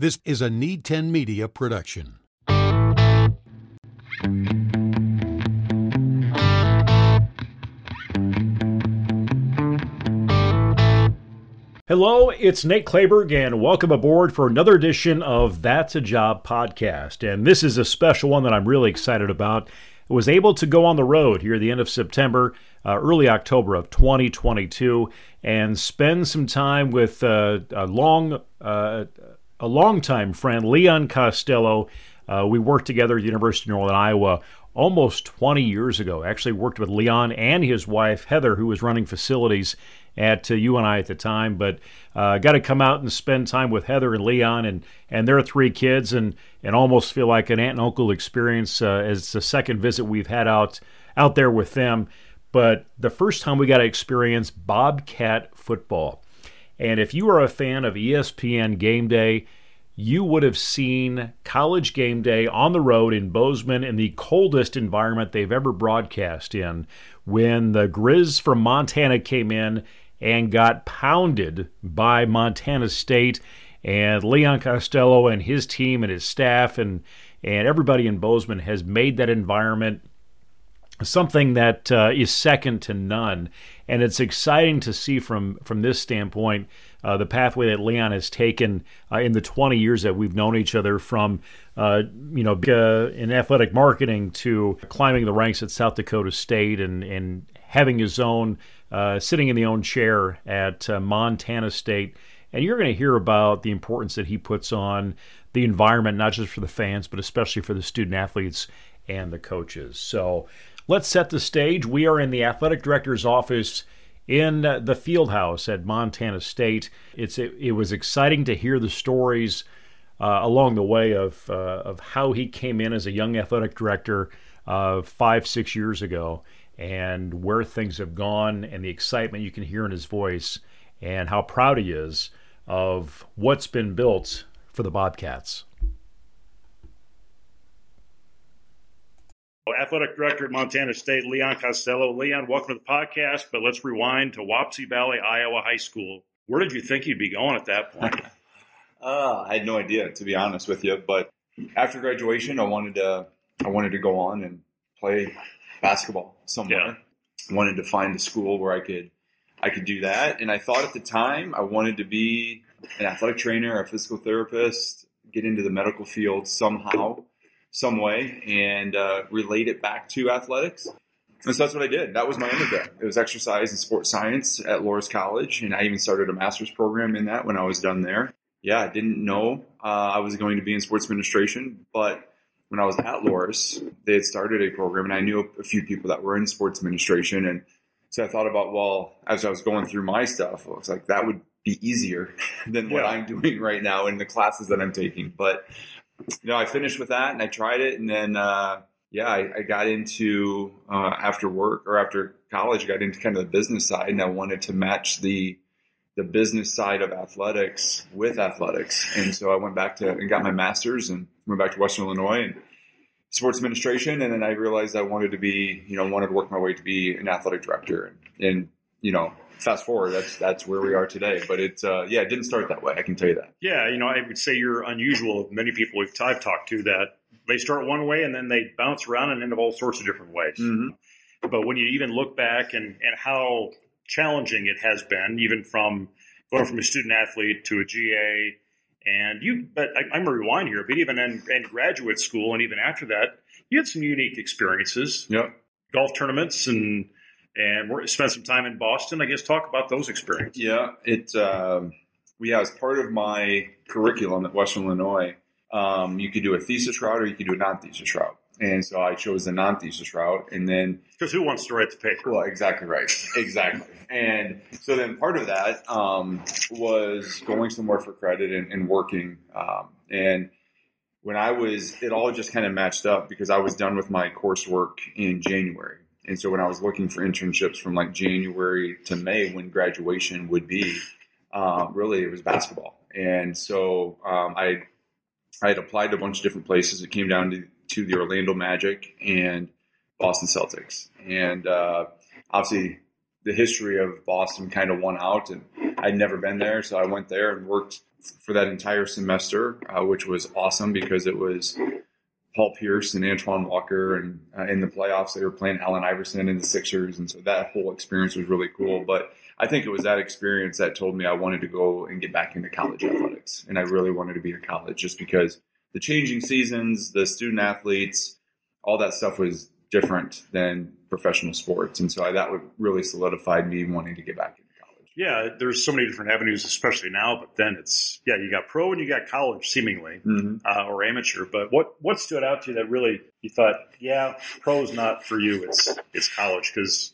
This is a Need 10 Media production. Hello, it's Nate Clayberg, and welcome aboard for another edition of That's a Job podcast. And this is a special one that I'm really excited about. I was able to go on the road here at the end of September, uh, early October of 2022, and spend some time with uh, a long, uh, a longtime friend, Leon Costello. Uh, we worked together at the University of Northern Iowa almost 20 years ago. Actually, worked with Leon and his wife Heather, who was running facilities at uh, UNI at the time. But uh, got to come out and spend time with Heather and Leon and and their three kids, and and almost feel like an aunt and uncle experience uh, as the second visit we've had out out there with them. But the first time we got to experience Bobcat football. And if you are a fan of ESPN Game Day, you would have seen College Game Day on the road in Bozeman in the coldest environment they've ever broadcast in when the Grizz from Montana came in and got pounded by Montana State. And Leon Costello and his team and his staff and, and everybody in Bozeman has made that environment something that uh, is second to none. And it's exciting to see from, from this standpoint uh, the pathway that Leon has taken uh, in the 20 years that we've known each other from, uh, you know, uh, in athletic marketing to climbing the ranks at South Dakota State and, and having his own, uh, sitting in the own chair at uh, Montana State. And you're going to hear about the importance that he puts on the environment, not just for the fans, but especially for the student athletes and the coaches. So let's set the stage. We are in the athletic director's office in the field house at Montana State. It's it, it was exciting to hear the stories uh, along the way of uh, of how he came in as a young athletic director uh, five six years ago, and where things have gone, and the excitement you can hear in his voice, and how proud he is of what's been built for the Bobcats. Athletic Director at Montana State, Leon Costello. Leon, welcome to the podcast, but let's rewind to Wapsie Valley, Iowa High School. Where did you think you'd be going at that point? uh, I had no idea, to be honest with you. But after graduation, I wanted to I wanted to go on and play basketball somewhere. Yeah. I wanted to find a school where I could I could do that. And I thought at the time I wanted to be an athletic trainer, a physical therapist, get into the medical field somehow some way and uh, relate it back to athletics. And so that's what I did. That was my undergrad. It was exercise and sports science at Loras College, and I even started a master's program in that when I was done there. Yeah, I didn't know uh, I was going to be in sports administration, but when I was at Loras, they had started a program, and I knew a few people that were in sports administration, and so I thought about, well, as I was going through my stuff, I was like, that would be easier than what yeah. I'm doing right now in the classes that I'm taking. But you know, I finished with that and I tried it, and then uh, yeah, I, I, got into uh, after work or after college, I got into kind of the business side, and I wanted to match the the business side of athletics with athletics, and so I went back to and got my master's and went back to Western Illinois and sports administration, and then I realized I wanted to be, you know, wanted to work my way to be an athletic director, and, and you know, fast forward, that's that's where we are today. But it, uh, yeah, it didn't start that way. I can tell you that. Yeah, you know, I would say you're unusual. Of many people we've I've talked to that they start one way and then they bounce around and end up all sorts of different ways. Mm-hmm. But when you even look back and and how challenging it has been, even from going from a student athlete to a GA, and you, but I, am rewind here, but even in, in graduate school and even after that, you had some unique experiences. Yep. Golf tournaments and and we spent some time in Boston. I guess talk about those experiences. Yeah, it. Um, yeah, as part of my curriculum at Western Illinois, um, you could do a thesis route or you could do a non-thesis route. And so I chose the non-thesis route, and then because who wants to write the paper? Well, exactly right, exactly. and so then part of that um, was going somewhere for credit and, and working. Um, and when I was, it all just kind of matched up because I was done with my coursework in January. And so when I was looking for internships from like January to May when graduation would be, um, really it was basketball. And so um, I I had applied to a bunch of different places. It came down to, to the Orlando Magic and Boston Celtics. And uh, obviously the history of Boston kind of won out and I'd never been there. So I went there and worked for that entire semester, uh, which was awesome because it was Paul Pierce and Antoine Walker, and uh, in the playoffs they were playing Allen Iverson and the Sixers, and so that whole experience was really cool. But I think it was that experience that told me I wanted to go and get back into college athletics, and I really wanted to be in college just because the changing seasons, the student athletes, all that stuff was different than professional sports, and so I, that would really solidified me wanting to get back into. Yeah, there's so many different avenues, especially now. But then it's yeah, you got pro and you got college, seemingly Mm-hmm. uh, or amateur. But what what stood out to you that really you thought, yeah, pro's not for you. It's it's college because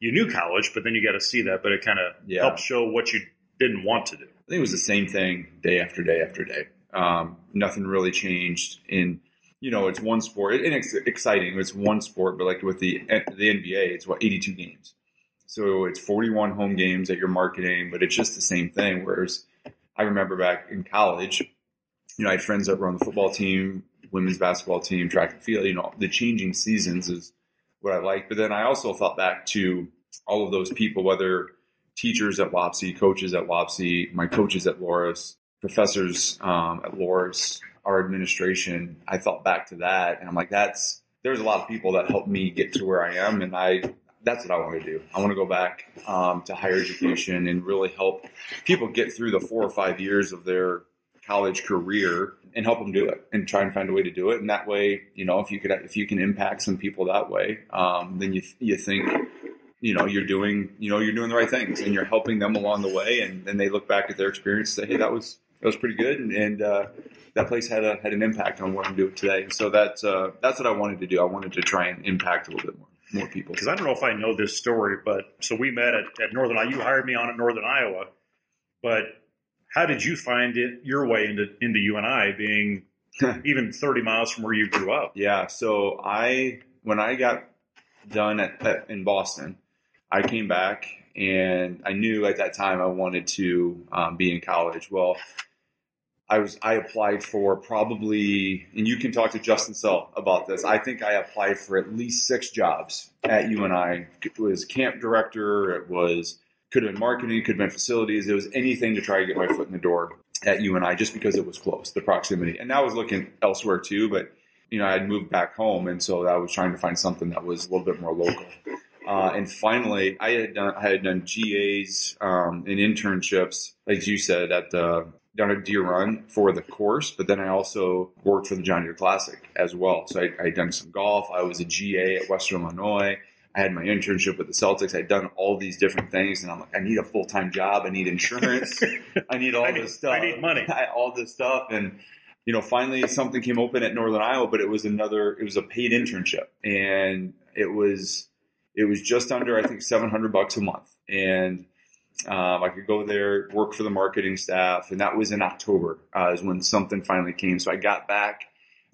you knew college, but then you got to see that. But it kind of Yeah. helped show what you didn't want to do. I think it was the same thing day after day after day. Um, nothing really changed in, you know, it's one sport and it's exciting. It's one sport, but like with the the NBA, it's what 82 games. So it's 41 home games that you're marketing, but it's just the same thing. Whereas I remember back in college, you know, I had friends that were on the football team, women's basketball team, track and field. You know, the changing seasons is what I like. But then I also thought back to all of those people, whether teachers at Wapsie, coaches at Wapsie, my coaches at Loras, professors um, at Loras, our administration. I thought back to that, and I'm like, that's there's a lot of people that helped me get to where I am, and I that's what I want to do. I want to go back um, to higher education and really help people get through the four or five years of their college career and help them do it and try and find a way to do it. And that way, you know, if you could, if you can impact some people that way, um, then you, you think, you know, you're doing, you know, you're doing the right things and you're helping them along the way. And then they look back at their experience and say, Hey, that was, that was pretty good. And, and, uh, that place had a, had an impact on what I'm doing today. And so that's, uh, that's what I wanted to do. I wanted to try and impact a little bit more, more people. Because I don't know if I know this story, but so we met at, at Northern Iowa. You hired me on at Northern Iowa, but how did you find it your way into into UNI being even 30 miles from where you grew up? Yeah. So I, when I got done at, at in Boston, I came back and I knew at that time I wanted to um, be in college. Well, I was I applied for probably, and you can talk to Justin Sell about this. I think I applied for at least six jobs at UNI. It was camp director. It was could have been marketing. Could have been facilities. It was anything to try to get my foot in the door at UNI just because it was close, the proximity. And I was looking elsewhere too, but you know, I had moved back home, and so I was trying to find something that was a little bit more local. Uh, and finally, I had done I had done GAs um, and internships, like you said, at the down at Deer Run for the course, but then I also worked for the John Deere Classic as well. So I, I had done some golf. I was a GA at Western Illinois. I had my internship with the Celtics. I'd done all these different things, and I'm like, I need a full time job. I need insurance. I need all I need- this stuff. I need money. I, all this stuff, and you know, finally something came open at Northern Iowa, but it was another. It was a paid internship, and it was it was just under I think 700 bucks a month, and um, I could go there, work for the marketing staff, and that was in October uh, is when something finally came. So I got back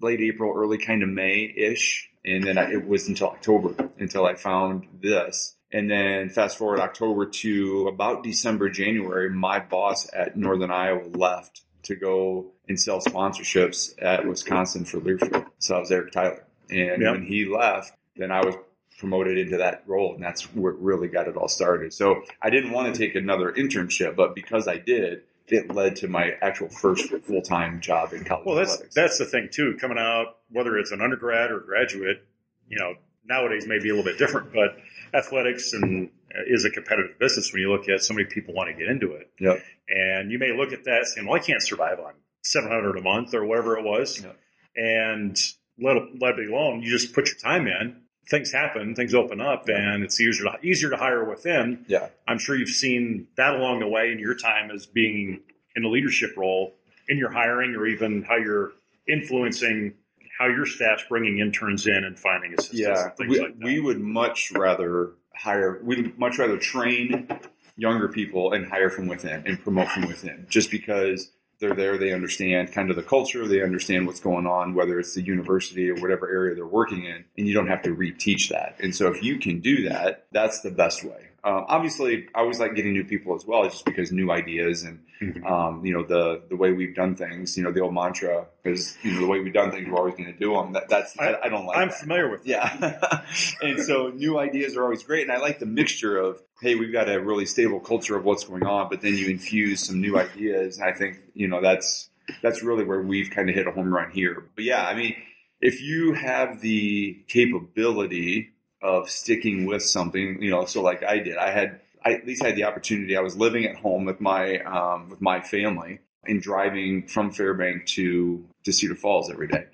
late April, early kind of May ish, and then I, it was until October until I found this. And then fast forward October to about December, January, my boss at Northern Iowa left to go and sell sponsorships at Wisconsin for Learfield. So I was Eric Tyler. And Yep. when he left, then I was promoted into that role and that's what really got it all started. So I didn't want to take another internship, but because I did, it led to my actual first full-time job in college Well, that's athletics. that's the thing too. Coming out, whether it's an undergrad or graduate, you know, nowadays may be a little bit different, but athletics and uh, is a competitive business when you look at so many people want to get into it. Yep. And you may look at that saying, "Well, I can't survive on seven hundred a month or whatever it was," Yep. and let let it alone. You just put your time in. Things happen, things open up, and it's easier to easier to hire within. Yeah. I'm sure you've seen that along the way in your time as being in a leadership role in your hiring or even how you're influencing how your staff's bringing interns in and finding assistants Yeah, we, like we would much rather hire. We'd much rather train younger people and hire from within and promote from within, just because they're there. They understand kind of the culture. They understand what's going on, whether it's the university or whatever area they're working in, and you don't have to reteach that. And so, if you can do that, that's the best way. Um, obviously, I always like getting new people as well, just because new ideas and Mhm. um, you know the the way we've done things. You know, the old mantra is you know the way we've done things, we're always going to do them. That, that's I, I don't like. I'm that. familiar with that. Yeah. and so new ideas are always great. And I like the mixture of, hey, we've got a really stable culture of what's going on, but then you infuse some new ideas. And I think, you know, that's, that's really where we've kind of hit a home run here. But yeah, I mean, if you have the capability of sticking with something, you know, so like I did, I had, I at least had the opportunity. I was living at home with my, um, with my family and driving from Fairbank to, to Cedar Falls every day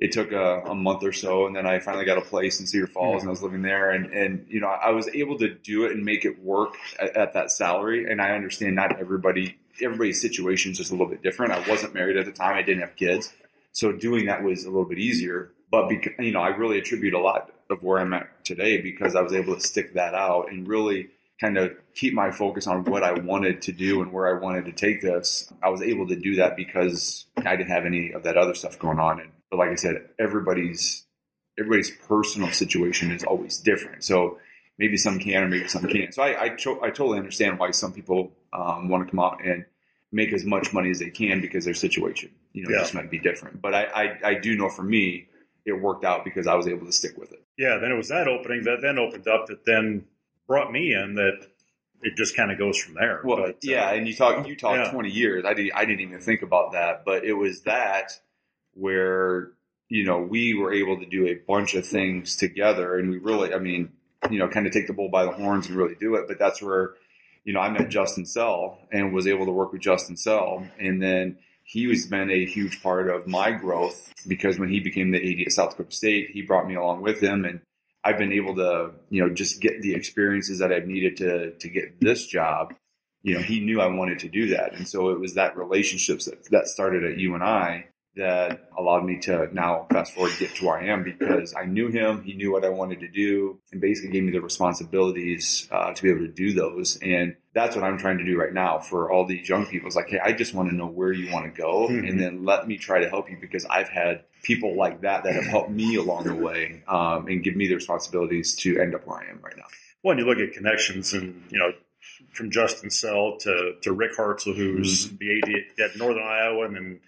it took a, a, month or so and then I finally got a place in Cedar Falls and I was living there and, and, you know, I was able to do it and make it work at, at that salary. And I understand not everybody, everybody's situation is just a little bit different. I wasn't married at the time. I didn't have kids. So doing that was a little bit easier, but because, you know, I really attribute a lot of where I'm at today because I was able to stick that out and really kind of keep my focus on what I wanted to do and where I wanted to take this. I was able to do that because I didn't have any of that other stuff going on. And, but like I said, everybody's everybody's personal situation is always different. So maybe some can or maybe some can't. So I I, cho- I totally understand why some people um, want to come out and make as much money as they can because their situation you know Yeah. just might be different. But I, I I do know for me it worked out because I was able to stick with it. Yeah, then it was that opening that then opened up that then brought me in that it just kind of goes from there. Well, But, uh, yeah, and you talk you talk yeah. twenty years. I did I didn't even think about that, but it was that where you know we were able to do a bunch of things together, and we really, I mean, you know, kind of take the bull by the horns and really do it. But that's where you know I met Justin Sell and was able to work with Justin Sell, and then he has been a huge part of my growth because when he became the AD at South Dakota State, he brought me along with him and. I've been able to, you know, just get the experiences that I've needed to to get this job you know, he knew I wanted to do that. And so it was that relationships that, that started at UNI that allowed me to now fast forward get to where I am because I knew him. He knew what I wanted to do and basically gave me the responsibilities uh, to be able to do those. And that's what I'm trying to do right now for all these young people. It's like, hey, I just want to know where you want to go Mhm. and then let me try to help you because I've had people like that that have helped me along the way um, and give me the responsibilities to end up where I am right now. Well, and you look at connections, and you know, from Justin Sell to to Rick Hartzell, who's Mm-hmm. the AD at Northern Iowa, and then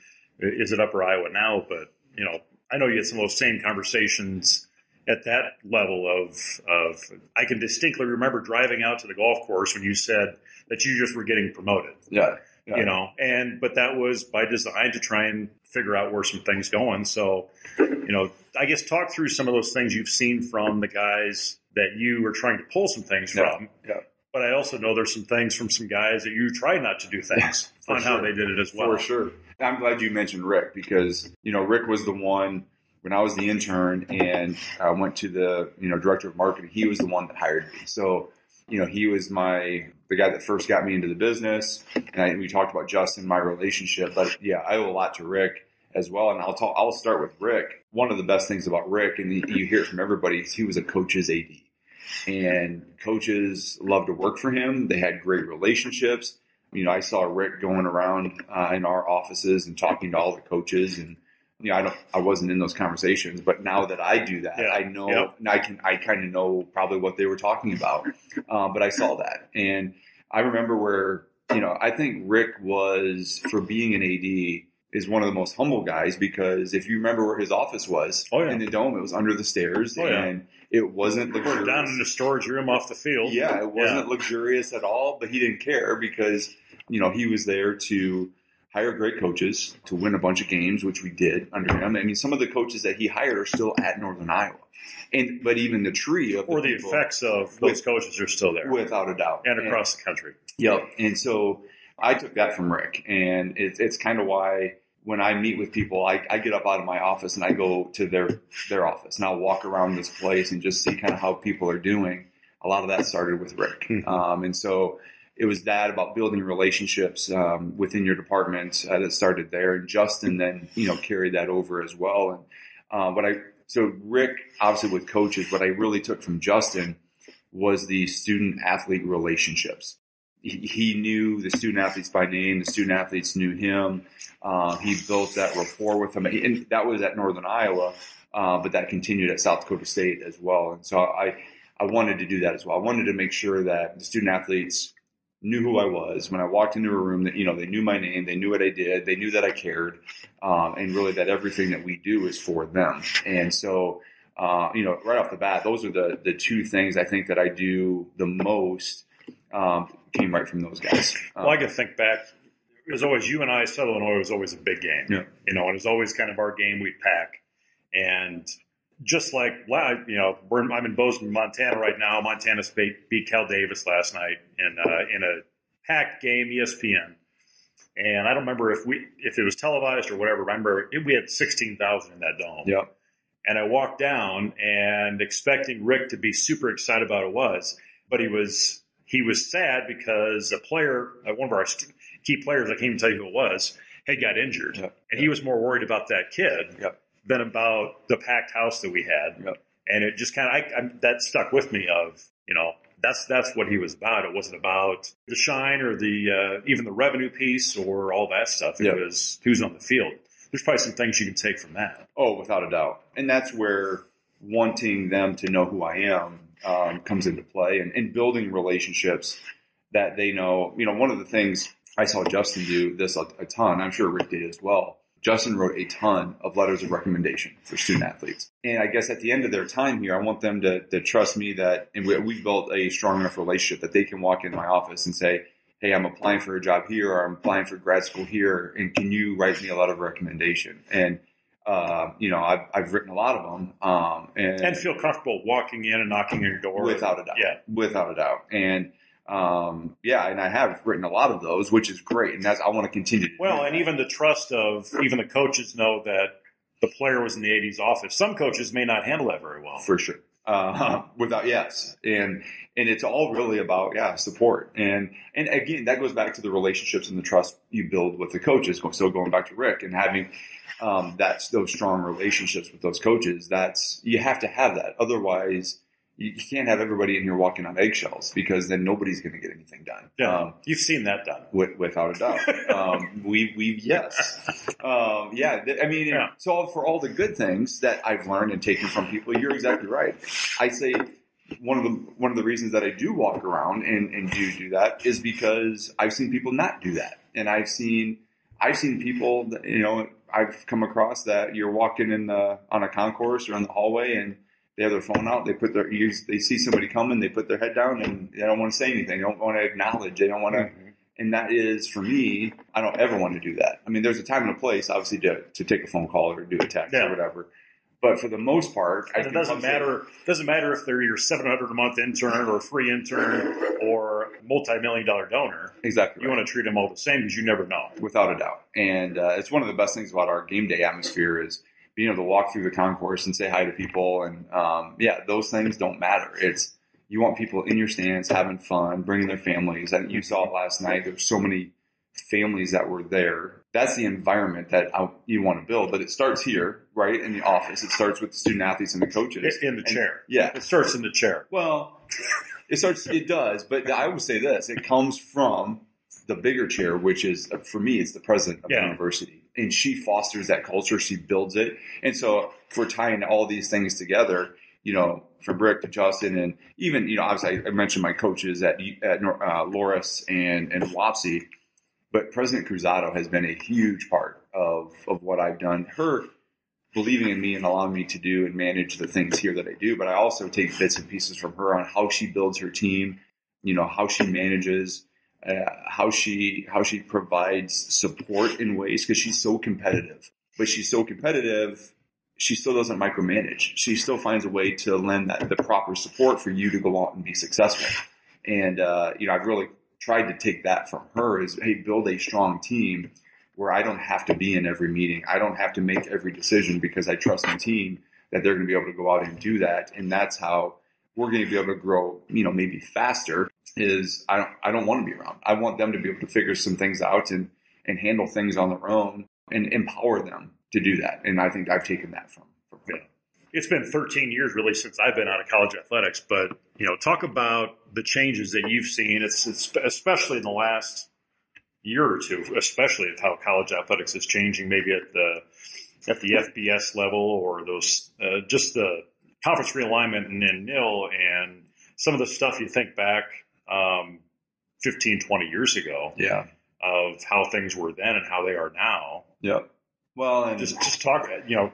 is it Upper Iowa now? But you know, I know you get some of those same conversations at that level of of. I can distinctly remember driving out to the golf course when you said that you just were getting promoted. Yeah. Yeah. You know, and but that was by design to try and figure out where some things going. So, you know, I guess talk through some of those things you've seen from the guys that you were trying to pull some things Yeah. from. Yeah. But I also know there's some things from some guys that you try not to do things on how they did it as well. For sure. I'm glad you mentioned Rick because, you know, Rick was the one when I was the intern and I went to the, you know, director of marketing, he was the one that hired me. So, you know, he was my, the guy that first got me into the business. And I, we talked about Justin, my relationship, but yeah, I owe a lot to Rick as well. And I'll talk, I'll start with Rick. One of the best things about Rick, and you you hear it from everybody, is he was a coach's AD and coaches loved to work for him. They had great relationships. You know, I saw Rick going around uh, in our offices and talking to all the coaches, and you know, I don't, I wasn't in those conversations, but now that I do that, Yeah. I know, Yeah. and I can, I kind of know probably what they were talking about. Um, but I saw that, and I remember where, you know, I think Rick was for being an AD is one of the most humble guys because if you remember where his office was Oh, yeah. in the dome, it was under the stairs, Oh, yeah. and it wasn't We're luxurious. down in the storage room off the field. Yeah, it wasn't luxurious at all, but he didn't care because, you know, he was there to hire great coaches to win a bunch of games, which we did under him. I mean, some of the coaches that he hired are still at Northern Iowa. And, but even the tree of Or the effects of those coaches are still there without a doubt. and across the country. Yep. And so I took that from Rick, and it's it's kind of why when I meet with people, I, I get up out of my office and I go to their their office, and I'll walk around this place and just see kind of how people are doing. A lot of that started with Rick, Mhm. um, and so it was that about building relationships um, within your department uh, that started there, and Justin then you know carried that over as well. And uh, what I so Rick obviously with coaches, what I really took from Justin was the student athlete relationships he knew the student athletes by name. The student athletes knew him. Uh, he built that rapport with them, and that was at Northern Iowa, uh, but that continued at South Dakota State as well. And so I, I wanted to do that as well. I wanted to make sure that the student athletes knew who I was when I walked into a room that, you know, they knew my name, they knew what I did, they knew that I cared, um, and really that everything that we do is for them. And so, uh, you know, right off the bat, those are the, the two things I think that I do the most, um, came right from those guys. well, I can think back. It was always you and I, Southern Illinois was always a big game. Yeah. You know, and it was always kind of our game we'd pack. And just like you know, I'm in Bozeman, Montana right now. Montana State beat Cal Davis last night in uh, in a packed game, ESPN. And I don't remember if we if it was televised or whatever. I remember it, we had sixteen thousand in that dome. Yep. And I walked down and expecting Rick to be super excited about it was, but he was he was sad because a player, uh, one of our key players, I can't even tell you who it was, had got injured, and he was more worried about that kid than about the packed house that we had. And it just kind of that stuck with me of you know that's that's what he was about. It wasn't about the shine or the uh, even the revenue piece or all that stuff. It was who's on the field. There's probably some things you can take from that. Oh, without a doubt, and that's where wanting them to know who I am um, comes into play, and, and building relationships that they know. You know, one of the things I saw Justin do this a, a ton. I'm sure Rick did as well Justin wrote a ton of letters of recommendation for student athletes. And I guess at the end of their time here, I want them to, to trust me that, and we, we've built a strong enough relationship that they can walk into my office and say, Hey, I'm applying for a job here or I'm applying for grad school here. And can you write me a letter of recommendation? And, uh, you know, I've, I've written a lot of them. Um, and, and feel comfortable walking in and knocking on your door. Without a doubt. Yeah. Without a doubt. And, um, yeah, and I have written a lot of those, which is great, and that's I want to continue. To well, and even the trust of even the coaches know that the player was in the AD's office. Some coaches may not handle that very well, for sure. Uh, without yes, and and it's all really about yeah support, and and again that goes back to the relationships and the trust you build with the coaches. So going back to Rick and having um, that's those strong relationships with those coaches. That's you have to have that, otherwise you can't have everybody in here walking on eggshells because then nobody's going to get anything done. Yeah, um, you've seen that done with, without a doubt. um, we we yes, um, yeah. I mean, yeah. so for all the good things that I've learned and taken from people, you're exactly right. I say one of the one of the reasons that I do walk around and, and do do that is because I've seen people not do that, and I've seen I've seen people that, you know I've come across that you're walking in the on a concourse or in the hallway and they have their phone out, they put their ears, they see somebody coming, they put their head down and they don't want to say anything. They don't want to acknowledge. They don't want to. Mm-hmm. And that is for me, I don't ever want to do that. I mean, there's a time and a place, obviously, to, to take a phone call or do a text yeah. or whatever. But for the most part, it doesn't matter. It doesn't matter if they're your seven hundred a month intern or a free intern or multi million dollar donor. Exactly. You right. want to treat them all the same because you never know. Without a doubt, and uh, it's one of the best things about our game day atmosphere is being able to walk through the concourse and say hi to people. And um, yeah, those things don't matter. It's you want people in your stands having fun, bringing their families. I And you saw it last night. There's so many families that were there. That's the environment that I, you want to build. But it starts here, right in the office. It starts with the student athletes and the coaches in the and, chair. Yeah, it starts in the chair. Well, it starts. It does, but I would say this: it comes from the bigger chair, which is for me, it's the president of yeah. the university and she fosters that culture. She builds it. And so if we're tying all these things together, you know, from Rick to Justin and even, you know, obviously I mentioned my coaches at, at uh, Loras and, and Wapsie, but President Cruzado has been a huge part of, of what I've done. Her believing in me and allowing me to do and manage the things here that I do, but I also take bits and pieces from her on how she builds her team, you know, how she manages, uh, how she how she provides support in ways because she's so competitive. But she's so competitive, she still doesn't micromanage. She still finds a way to lend that the proper support for you to go out and be successful. And uh, you know, I've really tried to take that from her is hey, build a strong team where I don't have to be in every meeting. I don't have to make every decision because I trust my team that they're going to be able to go out and do that. And that's how we're going to be able to grow, you know, maybe faster is I don't, I don't want to be around. I want them to be able to figure some things out and, and handle things on their own and empower them to do that. And I think I've taken that from. It's been 13 years really since I've been out of college athletics, but you know, talk about the changes that you've seen. It's, it's especially in the last year or two, especially of how college athletics is changing, maybe at the, at the FBS level or those, uh, just the conference realignment and, then NIL and some of the stuff you think back um, 15, 20 years ago. Yeah. Of how things were then and how they are now. Yep. Well, and just just talk, you know,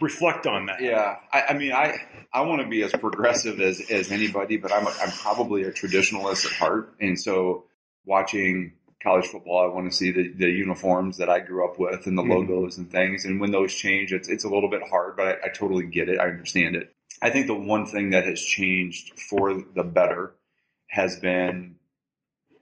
reflect on that. Yeah, I, I mean, I I want to be as progressive as as anybody, but I'm a, I'm probably a traditionalist at heart, and so watching college football, I want to see the, the uniforms that I grew up with and the mm-hmm. logos and things. And when those change, it's it's a little bit hard, but I, I totally get it. I understand it. I think the one thing that has changed for the better has been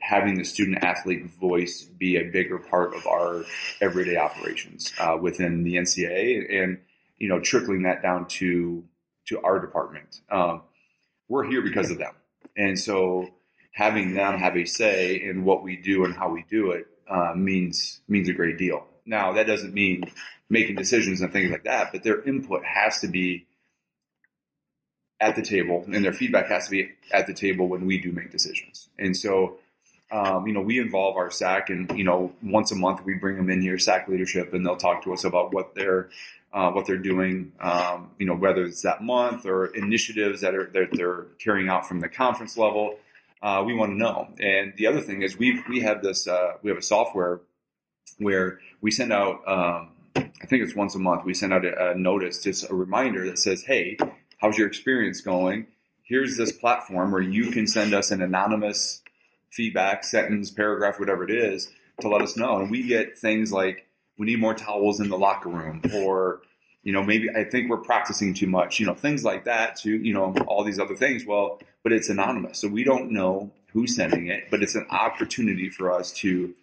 having the student athlete voice be a bigger part of our everyday operations uh, within the NCAA and you know trickling that down to to our department. Um, we're here because of them, and so having them have a say in what we do and how we do it uh, means means a great deal. Now that doesn't mean making decisions and things like that, but their input has to be at the table, and their feedback has to be at the table when we do make decisions. And so um, you know, we involve our SAC and, you know, once a month we bring them in here, SAC leadership, and they'll talk to us about what they're, uh, what they're doing, um, you know, whether it's that month or initiatives that are, that they're carrying out from the conference level. Uh, we want to know. And the other thing is we we have this, uh, we have a software where we send out, um, I think it's once a month, we send out a, a notice, just a reminder that says, Hey, how's your experience going? Here's this platform where you can send us an anonymous feedback, sentence, paragraph, whatever it is, to let us know. And we get things like, we need more towels in the locker room, or, you know, maybe I think we're practicing too much, you know, things like that to, you know, all these other things. Well, but it's anonymous. So we don't know who's sending it, but it's an opportunity for us to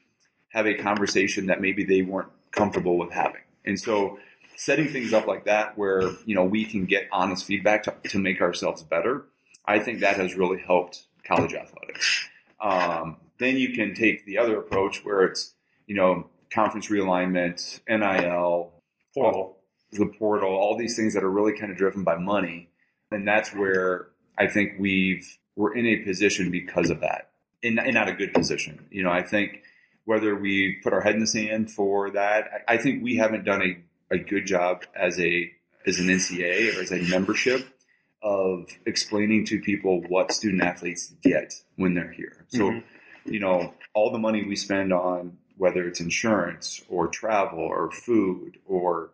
have a conversation that maybe they weren't comfortable with having. And so setting things up like that where, you know, we can get honest feedback to, to make ourselves better, I think that has really helped college athletics. Um, then you can take the other approach where it's, you know, conference realignment, NIL, portal, the portal, all these things that are really kind of driven by money. And that's where I think we've, we're in a position because of that and, and not a good position. You know, I think whether we put our head in the sand for that, I, I think we haven't done a, a good job as a, as an NCAA or as a membership of explaining to people what student athletes get when they're here. So, mm-hmm. you know, all the money we spend on whether it's insurance or travel or food or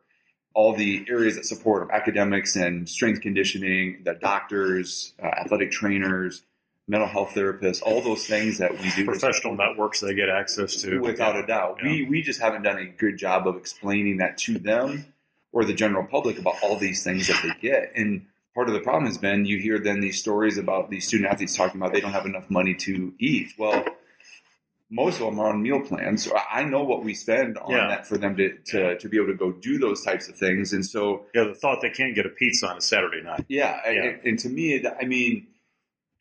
all the areas that support academics and strength conditioning, the doctors, uh, athletic trainers, mental health therapists, all those things that we do. Professional networks they get access to. Without yeah. a doubt. Yeah. We, we just haven't done a good job of explaining that to them or the general public about all these things that they get. And part of the problem has been you hear then these stories about these student athletes talking about they don't have enough money to eat. Well, most of them are on meal plans. So I know what we spend on yeah. that for them to, to, to, be able to go do those types of things. And so, yeah, the thought they can't get a pizza on a Saturday night. Yeah. yeah. And, and, to me, I mean,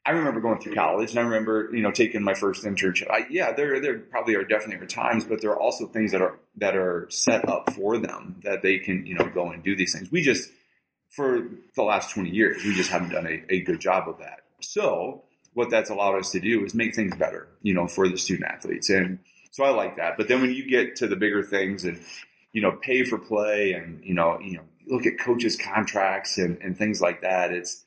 I remember going through college and I remember, you know, taking my first internship. I, yeah, there, there probably are definitely are times, but there are also things that are, that are set up for them that they can, you know, go and do these things. We just, for the last 20 years. We just haven't done a, a good job of that. So what that's allowed us to do is make things better, you know, for the student athletes. And so I like that. But then when you get to the bigger things and, you know, pay for play and, you know, you know, look at coaches contracts and, and things like that, it's,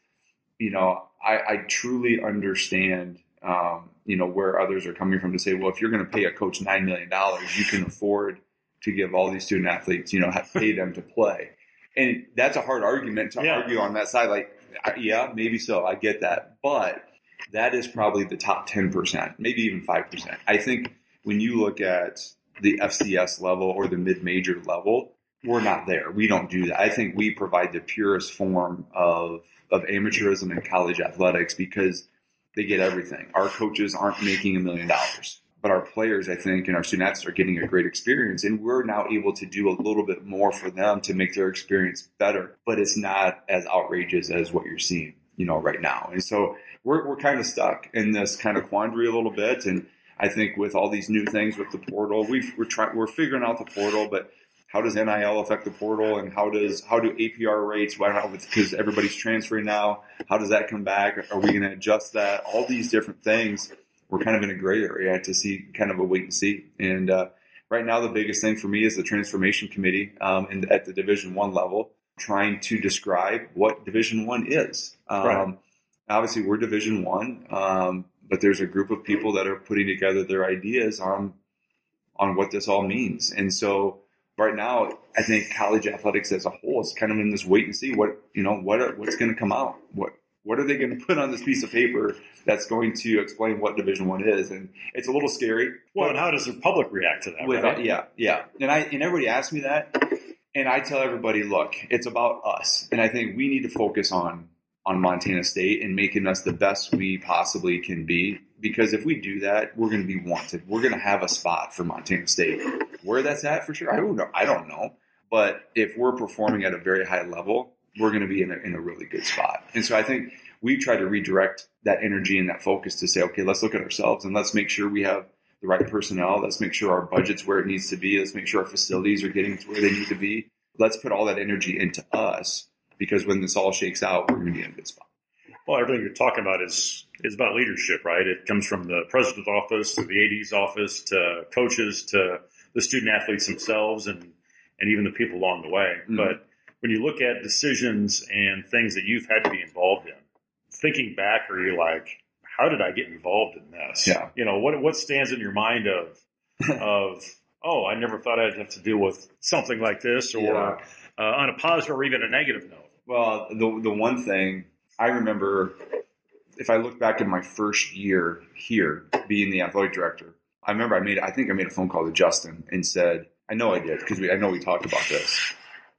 you know, I, I truly understand, um, you know, where others are coming from to say, well, if you're going to pay a coach $9 million, you can afford to give all these student athletes, you know, have pay them to play. And that's a hard argument to yeah. argue on that side. Like, yeah, maybe so. I get that. But that is probably the top 10%, maybe even 5%. I think when you look at the FCS level or the mid major level, we're not there. We don't do that. I think we provide the purest form of, of amateurism in college athletics because they get everything. Our coaches aren't making a million dollars but our players, I think, and our student athletes are getting a great experience. And we're now able to do a little bit more for them to make their experience better, but it's not as outrageous as what you're seeing, you know, right now. And so we're, we're kind of stuck in this kind of quandary a little bit. And I think with all these new things with the portal, we are trying, we're figuring out the portal, but how does NIL affect the portal and how does, how do APR rates, why not, because everybody's transferring now, how does that come back? Are we going to adjust that? All these different things we're kind of in a gray area to see kind of a wait and see. And uh, right now, the biggest thing for me is the transformation committee um, in, at the Division One level, trying to describe what Division One is. Um, right. obviously we're Division One, um, but there's a group of people that are putting together their ideas on on what this all means. And so right now, I think college athletics as a whole is kind of in this wait and see what you know what are, what's going to come out. What what are they going to put on this piece of paper that's going to explain what Division One is? And it's a little scary. Well, and how does the public react to that? With, right? Yeah, yeah. And I and everybody asks me that, and I tell everybody, look, it's about us, and I think we need to focus on on Montana State and making us the best we possibly can be. Because if we do that, we're going to be wanted. We're going to have a spot for Montana State. Where that's at for sure, I don't know. I don't know. But if we're performing at a very high level, we're going to be in a, in a really good spot. And so I think we try to redirect that energy and that focus to say, okay, let's look at ourselves and let's make sure we have the right personnel. Let's make sure our budget's where it needs to be. Let's make sure our facilities are getting to where they need to be. Let's put all that energy into us because when this all shakes out, we're going to be in a good spot. Well, everything you're talking about is is about leadership, right? It comes from the president's office to the AD's office to coaches to the student athletes themselves and and even the people along the way. Mm-hmm. But when you look at decisions and things that you've had to be involved in, thinking back, are you like, how did I get involved in this? Yeah. You know, what what stands in your mind of of oh, I never thought I'd have to deal with something like this, or yeah. uh, on a positive or even a negative note. Well, the the one thing I remember, if I look back at my first year here being the athletic director, I remember I made I think I made a phone call to Justin and said I know I did because we I know we talked about this.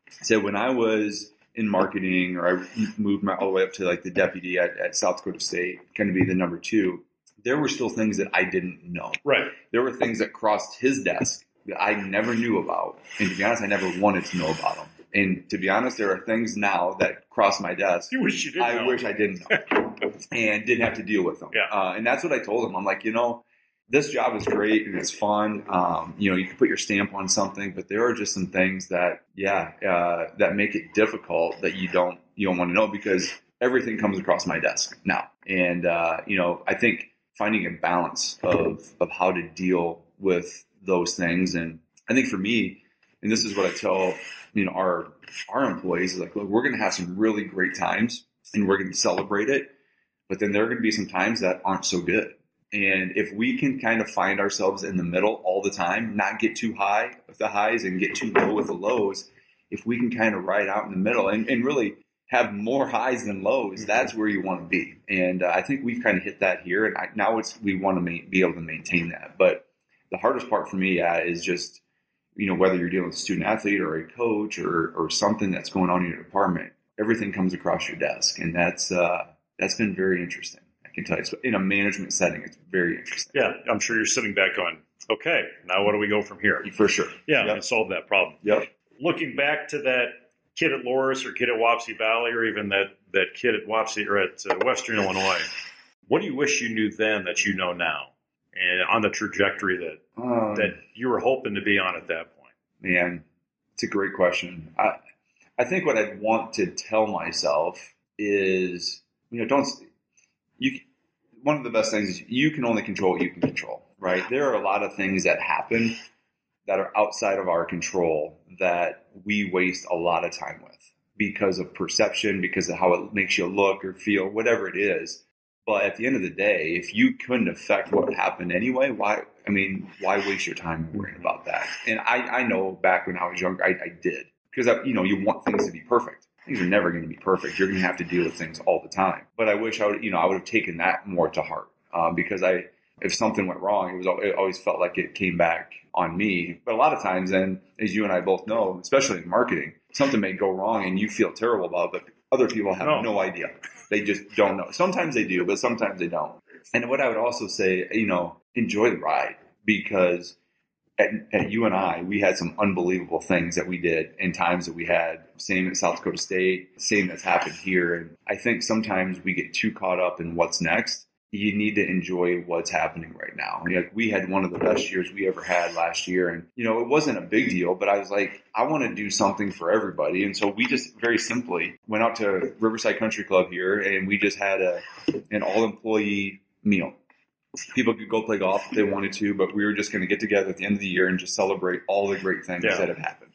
I said when I was in marketing or I moved my, all the way up to like the deputy at, at South Dakota State, kind of be the number two. There were still things that I didn't know. Right. There were things that crossed his desk that I never knew about, and to be honest, I never wanted to know about them. And to be honest, there are things now that cross my desk. You wish you didn't. I know. wish I didn't know, and didn't have to deal with them. Yeah. Uh, and that's what I told him. I'm like, you know, this job is great and it's fun. Um, you know, you can put your stamp on something, but there are just some things that, yeah, uh, that make it difficult that you don't you don't want to know because everything comes across my desk now. And uh, you know, I think finding a balance of of how to deal with those things, and I think for me, and this is what I tell you know our our employees is like, look, we're going to have some really great times, and we're going to celebrate it, but then there are going to be some times that aren't so good and if we can kind of find ourselves in the middle all the time, not get too high with the highs and get too low with the lows, if we can kind of ride out in the middle and, and really have more highs than lows, mm-hmm. that's where you want to be. And uh, I think we've kind of hit that here. And I, now it's we want to ma- be able to maintain that. But the hardest part for me uh, is just, you know, whether you're dealing with a student athlete or a coach or, or something that's going on in your department, everything comes across your desk. And that's, uh, that's been very interesting can tell you. So in a management setting, it's very interesting. Yeah, I'm sure you're sitting back going, okay, now what do we go from here? For sure. Yeah, yep. and solve that problem. Yep. Looking back to that kid at Loras or kid at Wapsie Valley or even that, that kid at Wapsie or at uh, Western Illinois, what do you wish you knew then that you know now? And on the trajectory that um, that you were hoping to be on at that point? Man, it's a great question. I I think what I'd want to tell myself is, you know, don't you one of the best things is you can only control what you can control, right? There are a lot of things that happen that are outside of our control that we waste a lot of time with because of perception, because of how it makes you look or feel, whatever it is. But at the end of the day, if you couldn't affect what happened anyway, why? I mean, why waste your time worrying about that? And I, I know back when I was younger, I, I did because you know you want things to be perfect things are never going to be perfect. You're going to have to deal with things all the time. But I wish I would, you know, I would have taken that more to heart um, because I, if something went wrong, it was it always felt like it came back on me. But a lot of times, then, as you and I both know, especially in marketing, something may go wrong and you feel terrible about it, but other people have no, no idea. They just don't know. Sometimes they do, but sometimes they don't. And what I would also say, you know, enjoy the ride because at, at UNI, we had some unbelievable things that we did in times that we had. Same at South Dakota State, same that's happened here. And I think sometimes we get too caught up in what's next. You need to enjoy what's happening right now. Like we had one of the best years we ever had last year. And, you know, it wasn't a big deal, but I was like, I want to do something for everybody. And so we just very simply went out to Riverside Country Club here and we just had a, an all employee meal people could go play golf if they wanted to, but we were just going to get together at the end of the year and just celebrate all the great things yeah. that have happened.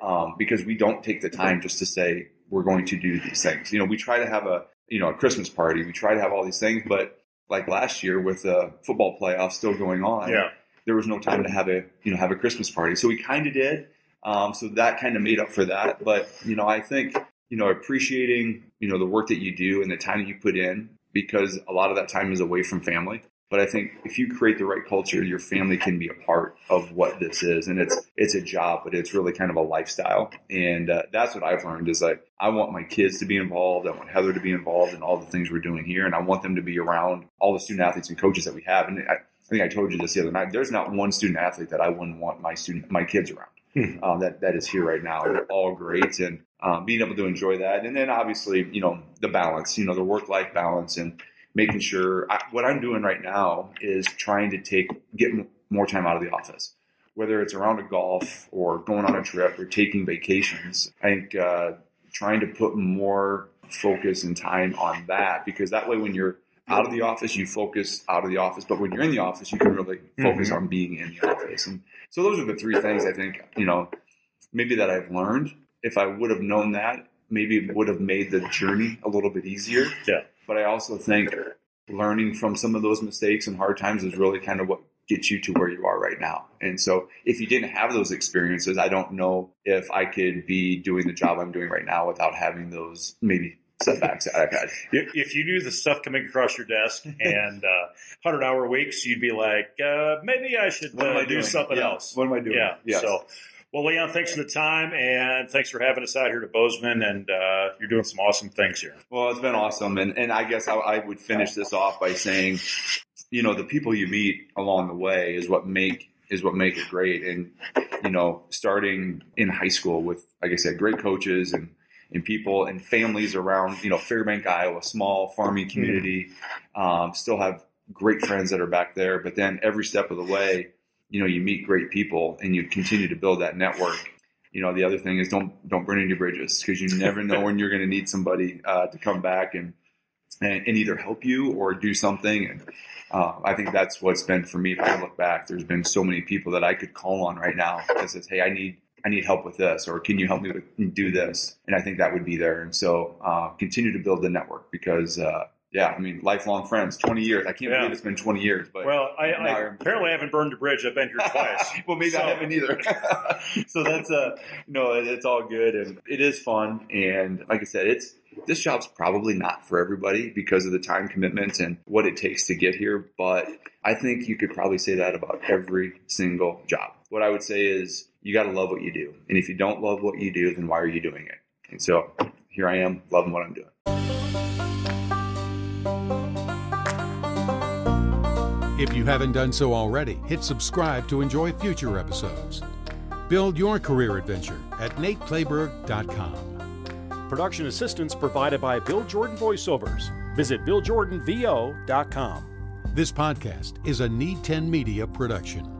Um, because we don't take the time just to say we're going to do these things. You know, we try to have a you know, a Christmas party. We try to have all these things, but like last year with the football playoffs still going on, Yeah. there was no time to have a you know have a Christmas party. So we kind of did. Um, so that kind of made up for that. But you know, I think you know appreciating you know the work that you do and the time that you put in because a lot of that time is away from family. But I think if you create the right culture, your family can be a part of what this is, and it's it's a job, but it's really kind of a lifestyle. And uh, that's what I've learned is like I want my kids to be involved. I want Heather to be involved in all the things we're doing here, and I want them to be around all the student athletes and coaches that we have. And I, I think I told you this the other night. There's not one student athlete that I wouldn't want my student my kids around. Um, that that is here right now. They're all great, and um, being able to enjoy that, and then obviously you know the balance, you know the work life balance, and making sure I, what I'm doing right now is trying to take get m- more time out of the office, whether it's around a golf or going on a trip or taking vacations. I think uh, trying to put more focus and time on that because that way when you're out of the office, you focus out of the office, but when you're in the office, you can really focus on being in the office. And so those are the three things I think you know maybe that I've learned. If I would have known that, maybe it would have made the journey a little bit easier. Yeah. But I also think learning from some of those mistakes and hard times is really kind of what gets you to where you are right now. And so if you didn't have those experiences, I don't know if I could be doing the job I'm doing right now without having those maybe setbacks that I've had. If, if you knew the stuff coming across your desk and uh, hundred hour weeks, you'd be like, uh, maybe I should uh, I do something Yeah. else. What am I doing? Yeah. Yes. So, well, Leon, thanks for the time and thanks for having us out here to Bozeman. And uh, you're doing some awesome things here. Well, it's been awesome, and and I guess I, I would finish this off by saying, you know, the people you meet along the way is what make is what make it great. And you know, starting in high school with, like I said, great coaches and and people and families around, you know, Fairbank, Iowa, small farming community, um, still have great friends that are back there. But then every step of the way, you know, you meet great people and you continue to build that network. You know the other thing is don't don't burn any bridges because you never know when you're going to need somebody uh, to come back and, and and either help you or do something. And uh, I think that's what's been for me if I look back there's been so many people that I could call on right now that says hey I need I need help with this or can you help me with, do this? And I think that would be there. And so uh, continue to build the network because uh, yeah I mean lifelong friends 20 years I can't Yeah. believe it's been 20 years but Well, I, I apparently haven't burned a bridge. I've been here twice. well, maybe So- I haven't either. so that's uh no, it- it's all good and it is fun. And like I said, it's this job's probably not for everybody because of the time commitment and what it takes to get here. But I think you could probably say that about every single job. What I would say is you got to love what you do, and if you don't love what you do, then why are you doing it? And so here I am, loving what I'm doing. If you haven't done so already, hit subscribe to enjoy future episodes. Build your career adventure at nateclayberg.com. Production assistance provided by Bill Jordan Voiceovers. Visit BillJordanVO.com. This podcast is a Need 10 Media production.